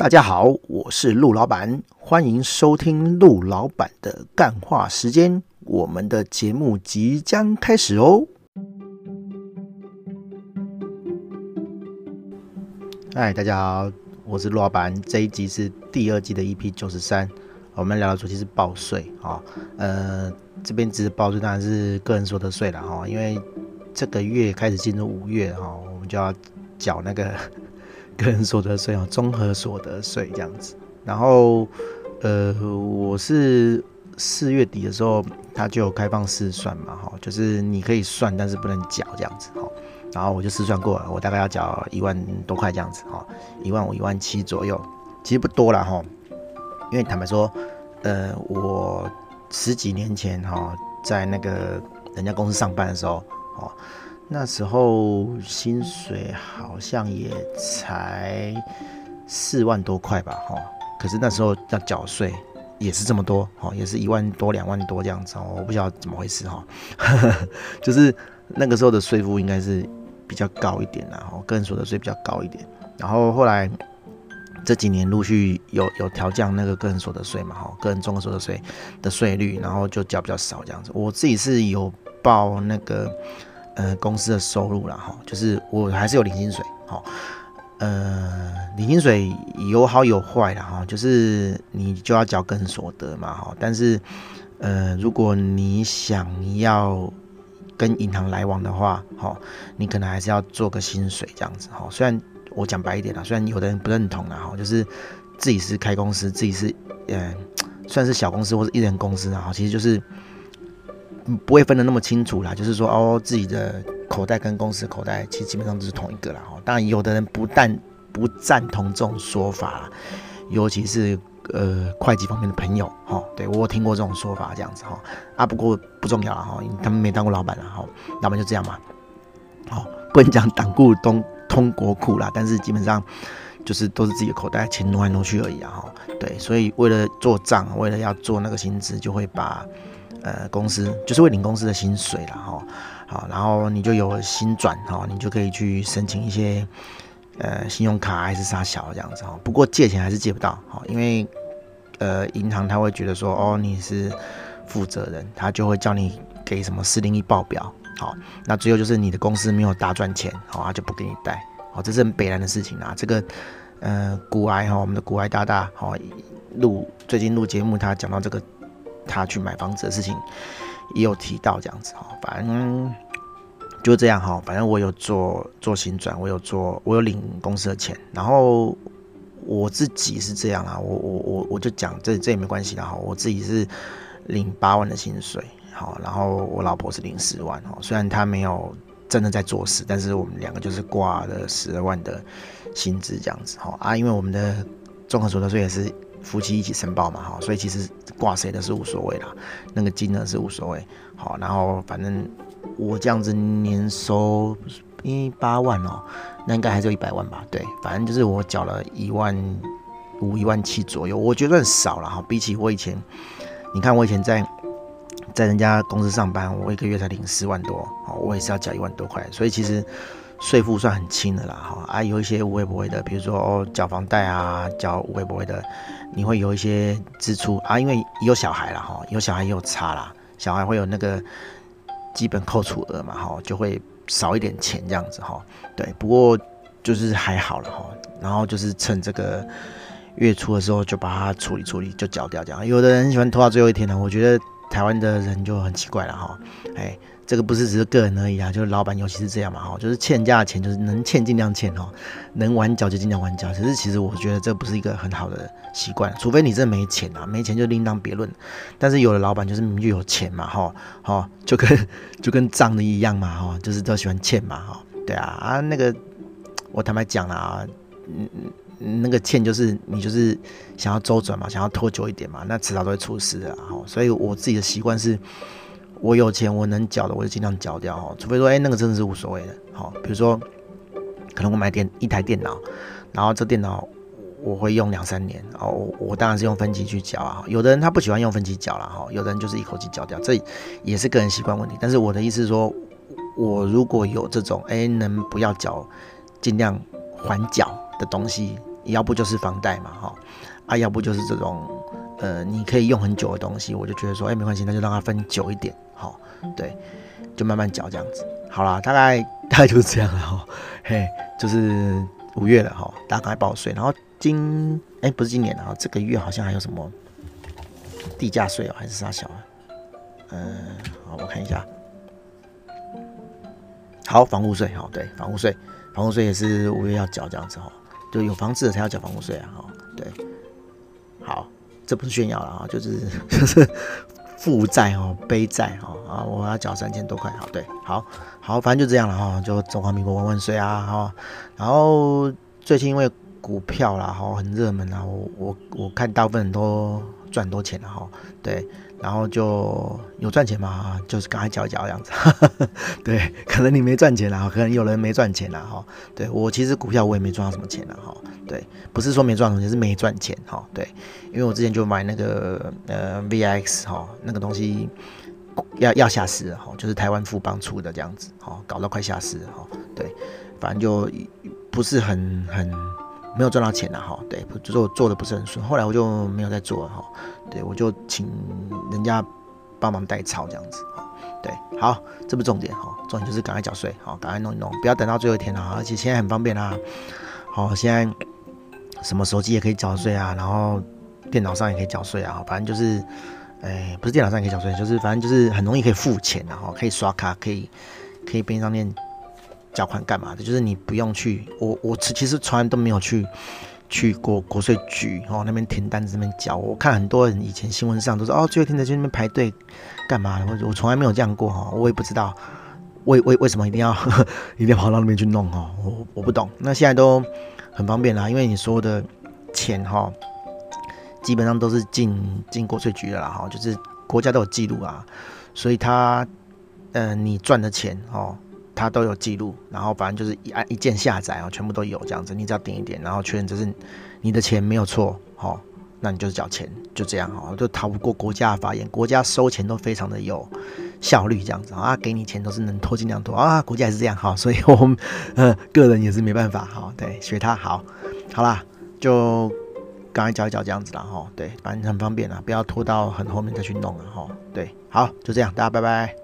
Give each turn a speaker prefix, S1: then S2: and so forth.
S1: 大家好，我是陆老板，欢迎收听陆老板的干话时间。我们的节目即将开始哦。嗨，大家好，我是陆老板。这一集是第二季的 EP 九十三，我们聊的主题是报税啊。呃，这边只是报税，当然是个人所得税了哈。因为这个月开始进入五月哈，我们就要缴那个。个人所得税啊，综合所得税这样子。然后，呃，我是四月底的时候，他就有开放试算嘛，哈，就是你可以算，但是不能缴这样子，哈。然后我就试算过了，我大概要缴一万多块这样子，哈，一万五、一万七左右，其实不多了，哈。因为坦白说，呃，我十几年前哈，在那个人家公司上班的时候，哦。那时候薪水好像也才四万多块吧，哈，可是那时候要缴税也是这么多，哈，也是一万多、两万多这样子，我不知道怎么回事，哈，就是那个时候的税负应该是比较高一点，然后个人所得税比较高一点，然后后来这几年陆续有有调降那个个人所得税嘛，哈，个人综合所得税的税率，然后就缴比较少这样子，我自己是有报那个。呃，公司的收入啦，哈，就是我还是有领薪水，哈，呃，领薪水有好有坏啦，哈，就是你就要缴个人所得嘛，哈，但是，呃，如果你想要跟银行来往的话，哈，你可能还是要做个薪水这样子，哈，虽然我讲白一点啦，虽然有的人不认同啦，哈，就是自己是开公司，自己是，呃，算是小公司或者一人公司啊，其实就是。不会分得那么清楚啦，就是说哦，自己的口袋跟公司口袋其实基本上都是同一个啦。哦，当然有的人不但不赞同这种说法，尤其是呃会计方面的朋友哈，对我听过这种说法这样子哈啊，不过不重要了哈，他们没当过老板了哈，老板就这样嘛，好，不能讲党固通通国库啦，但是基本上就是都是自己的口袋钱挪来挪去而已啊，对，所以为了做账，为了要做那个薪资，就会把。呃，公司就是会领公司的薪水了哈，好，然后你就有薪转哈，你就可以去申请一些呃信用卡还是啥小这样子哈。不过借钱还是借不到哈，因为呃银行他会觉得说哦你是负责人，他就会叫你给什么四零一报表，好，那最后就是你的公司没有大赚钱，好，他就不给你贷，好，这是很北烂的事情啊。这个呃股癌哈，我们的股癌大大好录最近录节目，他讲到这个。他去买房子的事情也有提到这样子哈，反正就这样哈，反正我有做做薪转，我有做，我有领公司的钱，然后我自己是这样啦，我我我我就讲这这也没关系啦哈，我自己是领八万的薪水，好，然后我老婆是领十万哈，虽然她没有真的在做事，但是我们两个就是挂了十二万的薪资这样子哈啊，因为我们的综合所得税也是。夫妻一起申报嘛，哈，所以其实挂谁的是无所谓啦，那个金额是无所谓，好，然后反正我这样子年收一八万哦，那应该还是有一百万吧，对，反正就是我缴了一万五、一万七左右，我觉得很少了哈，比起我以前，你看我以前在在人家公司上班，我一个月才领四万多，哦，我也是要缴一万多块，所以其实。税负算很轻的啦，哈。啊，有一些无微不微的，比如说哦，缴房贷啊，缴无微不微的，你会有一些支出啊，因为有小孩了哈，有小孩也有差啦，小孩会有那个基本扣除额嘛，哈，就会少一点钱这样子哈，对，不过就是还好了哈，然后就是趁这个月初的时候就把它处理处理，就缴掉这样，有的人喜欢拖到最后一天呢，我觉得台湾的人就很奇怪了哈，哎。这个不是只是个人而已啊，就是老板尤其是这样嘛，哈，就是欠人家的钱就是能欠尽量欠哦，能晚缴就尽量晚缴。可是其实我觉得这不是一个很好的习惯，除非你真的没钱啊，没钱就另当别论。但是有的老板就是明明有钱嘛，哈，哈，就跟就跟账的一样嘛，哈，就是都喜欢欠嘛，哈，对啊，啊那个我坦白讲了啊，嗯，那个欠就是你就是想要周转嘛，想要拖久一点嘛，那迟早都会出事的，哈，所以我自己的习惯是。我有钱，我能缴的，我就尽量缴掉哈。除非说，哎、那个真的是无所谓的，好，比如说，可能我买电一台电脑，然后这电脑我会用两三年，哦，我当然是用分期去缴啊。有的人他不喜欢用分期缴了哈，有的人就是一口气缴掉，这也是个人习惯问题。但是我的意思是说，我如果有这种，哎、能不要缴，尽量缓缴的东西要不就是房贷嘛，哈，啊，要不就是这种，呃，你可以用很久的东西，我就觉得说，哎、欸，没关系，那就让它分久一点，好，对，就慢慢缴这样子，好啦，大概大概就是这样了哈，嘿，就是五月了哈，大家赶快报税，然后今，哎、欸，不是今年啊，这个月好像还有什么地价税哦，还是啥小啊？嗯，好，我看一下，好，房屋税，好，对，房屋税，房屋税也是五月要缴这样子哈。就有房子的才要缴房屋税啊，哈，对，好，这不是炫耀了啊，就是 就是负债哦，背债哦啊，我要缴三千多块，好，对，好，好，反正就这样了哈，就中华民国万万岁啊，哈，然后最近因为股票啦，哈，很热门啊，我我我看大部分人都赚很多钱了哈，对。然后就有赚钱嘛，就是赶快缴一缴这样子。对，可能你没赚钱啦，可能有人没赚钱啦哈。对，我其实股票我也没赚到什么钱啦哈。对，不是说没赚到钱，是没赚钱哈。对，因为我之前就买那个呃 VIX 哈，那个东西要要下市了哈，就是台湾富邦出的这样子哈，搞到快下市哈。对，反正就不是很很。没有赚到钱了哈，对，就是我做的不是很顺，后来我就没有再做了哈，对，我就请人家帮忙代操这样子，对，好，这不重点哈，重点就是赶快缴税，好，赶快弄一弄，不要等到最后一天了，而且现在很方便啦，好，现在什么手机也可以缴税啊，然后电脑上也可以缴税啊，反正就是，哎，不是电脑上也可以缴税，就是反正就是很容易可以付钱的哈，可以刷卡，可以可以边上面。缴款干嘛的？就是你不用去，我我其实从来都没有去去过国税局哦，那边填单子那边缴。我看很多人以前新闻上都说哦，最后天在去那边排队干嘛？我我从来没有这样过哈，我也不知道为为为什么一定要 一定要跑到那边去弄哈，我我不懂。那现在都很方便啦，因为你说的钱哈，基本上都是进进国税局的啦哈，就是国家都有记录啊，所以他呃你赚的钱哦。它都有记录，然后反正就是一按一键下载啊，全部都有这样子。你只要点一点，然后确认这是你的钱没有错，好，那你就是缴钱，就这样哈，就逃不过国家的法眼。国家收钱都非常的有效率，这样子啊，给你钱都是能拖尽量拖啊，国家也是这样哈，所以我们呃个人也是没办法哈，对，学他好，好啦，就赶快缴一缴这样子了哈，对，反正很方便啦，不要拖到很后面再去弄了哈，对，好，就这样，大家拜拜。